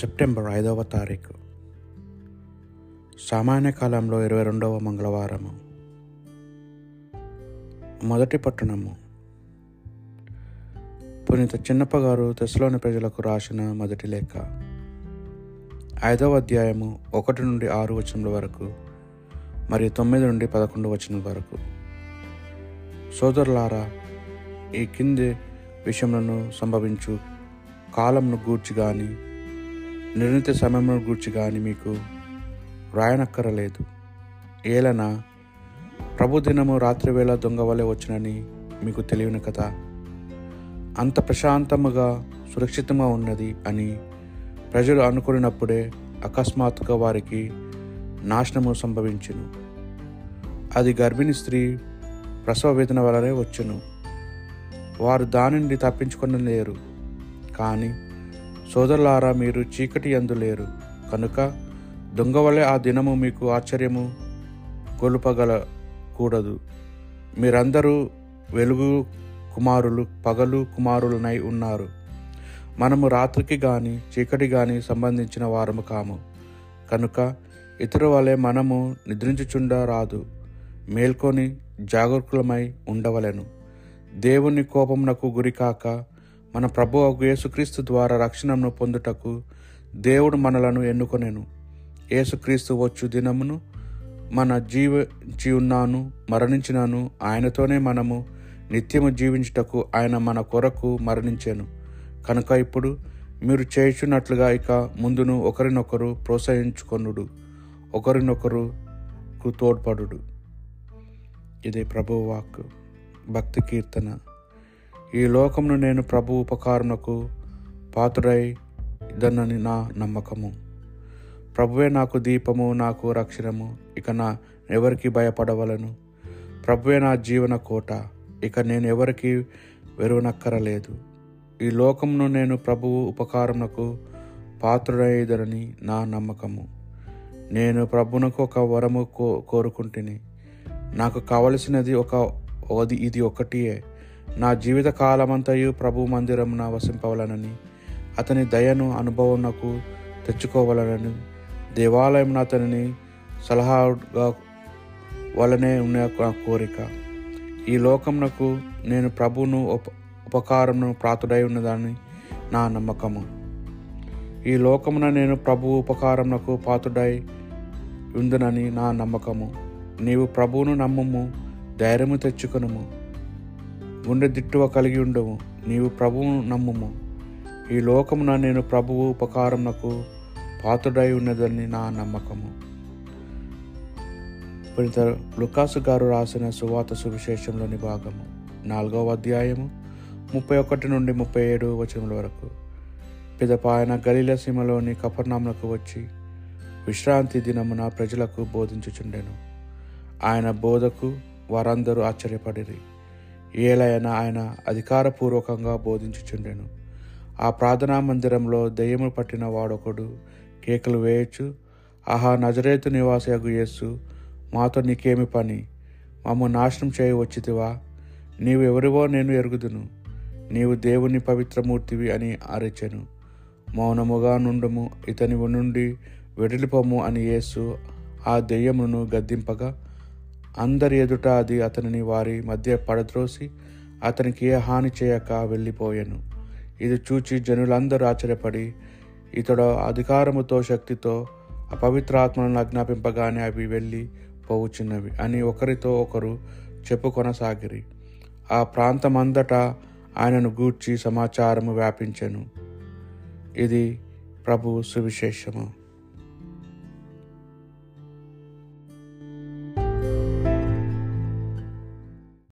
September ఐదవ తారీఖు. సామాన్య కాలంలో ఇరవై రెండవ మంగళవారము. మొదటి పట్టణము. పునీత చిన్నప్ప గారు తెశలోని ప్రజలకు రాసిన మొదటి లేఖ. ఐదవ అధ్యాయము ఒకటి నుండి ఆరు వచనముల వరకు మరియు తొమ్మిది నుండి పదకొండు వచనం వరకు. సోదరులారా ఈ కింది విషయములను సంభవించు కాలంను గూర్చి కానీ నిర్ణీత సమయం గూర్చి కానీ మీకు వ్రాయనక్కరలేదు ఏలన ప్రభు దినము రాత్రివేళ దొంగ వలె వచ్చునని మీకు తెలియను కదా? అంత ప్రశాంతముగా సురక్షితంగా ఉన్నది అని ప్రజలు అనుకున్నప్పుడే అకస్మాత్తుగా వారికి నాశనము సంభవించును. అది గర్భిణీ స్త్రీ ప్రసవ వేదన వలనే వచ్చును. వారు దాని నుండి తప్పించుకొని లేరు కానీ సోదరులారా మీరు చీకటి అందులేరు కనుక దొంగ వలె ఆ దినము మీకు ఆశ్చర్యము గొలుపగల కూడదు మీరందరూ వెలుగు కుమారులు పగలు కుమారులనై ఉన్నారు. మనము రాత్రికి కానీ చీకటి కానీ సంబంధించిన వారము కాము. కనుక ఇతరు వలె మనము నిద్రించుచుండ రాదు. మేల్కొని జాగరూకులమై ఉండవలెను. దేవుని కోపమునకు గురికాక మన ప్రభు యేసుక్రీస్తు ద్వారా రక్షణను పొందుటకు దేవుడు మనలను ఎన్నుకొనెను. యేసుక్రీస్తు వచ్చు దినమును మన జీవించి ఉన్నాను మరణించినాను ఆయనతోనే మనము నిత్యము జీవించుటకు ఆయన మన కొరకు మరణించాను. కనుక ఇప్పుడు మీరు చేయుచున్నట్లుగా ఇక ముందును ఒకరినొకరు ప్రోత్సహించుకొనుడు ఒకరినొకరు తోడ్పడుడు. ఇది ప్రభువాక్ భక్తి కీర్తన. ఈ లోకమును నేను ప్రభు ఉపకారమునకు పాత్రుడై ఇదన్నని నా నమ్మకము. ప్రభువే నాకు దీపము నాకు రక్షణము ఇక నా ఎవరికి భయపడవలను. ప్రభువే నా జీవన కోట ఇక నేను ఎవరికి వెరువనక్కరలేదు. ఈ లోకమును నేను ప్రభువు ఉపకారమునకు పాత్రుడైదనని నా నమ్మకము. నేను ప్రభునకు ఒక వరము కో కోరుకుంటుని. నాకు కావలసినది ఒక ఇది ఒకటియే. నా జీవిత కాలమంతయు ప్రభు మందిరమున వసింపవలనని అతని దయను అనుభవంకు తెచ్చుకోవాలనని దేవాలయం అతనిని సలహాగా వలనే ఉన్న నా కోరిక. ఈ లోకమునకు నేను ప్రభును ఉప ఉపకారమును ప్రాతుడై ఉన్నదని నా నమ్మకము. ఈ లోకమున నేను ప్రభు ఉపకారమునకు పాతుడై ఉందనని నా నమ్మకము. నీవు ప్రభువును నమ్మము ధైర్యము తెచ్చుకునుము. గుండె దిట్టువ కలిగి ఉండవు నీవు ప్రభువును నమ్ముము. ఈ లోకమున నేను ప్రభువు ఉపకారమునకు పాతుడై ఉన్నదని నా నమ్మకము. పునీత లుకాసు గారు రాసిన సువాత సువిశేషంలోని భాగము. నాలుగవ అధ్యాయము ముప్పై ఒకటి నుండి ముప్పై ఏడు వచనముల వరకు. పిదప ఆయన గలీల సీమలోని కపర్నాములకు వచ్చి విశ్రాంతి దినమున ప్రజలకు బోధించుచుండెను. ఆయన బోధకు వారందరూ ఆశ్చర్యపడిరి. ఏలైనా ఆయన అధికారపూర్వకంగా బోధించుచుండెను. ఆ ప్రార్థనా మందిరంలో దయ్యము పట్టిన వాడొకడు కేకలు వేయచ్చు. ఆహా నజరేతు నివాసయగు యేసు మాతో నీకేమి పని? మమ్మ నాశనం చేయ వచ్చితివా? నీవు ఎవరివో నేను ఎరుగుదును. నీవు దేవుని పవిత్రమూర్తివి అని అరిచెను. మౌనముగా నుండుము ఇతని నుండి వెడిలిపోము అని యేసు ఆ దెయ్యమును గద్దింపగా అందరి ఎదుట అది అతనిని వారి మధ్య పడద్రోసి అతనికి ఏ హాని చేయక వెళ్ళిపోయాను. ఇది చూచి జనులందరూ ఆశ్చర్యపడి ఇతడు అధికారముతో శక్తితో అపవిత్రాత్మలను ఆజ్ఞాపింపగానే అవి వెళ్ళి పోవుచున్నవి అని ఒకరితో ఒకరు చెప్పుకొనసాగిరి. ఆ ప్రాంతమంతటా ఆయనను గూర్చి సమాచారము వ్యాపించెను. ఇది ప్రభు సువిశేషము.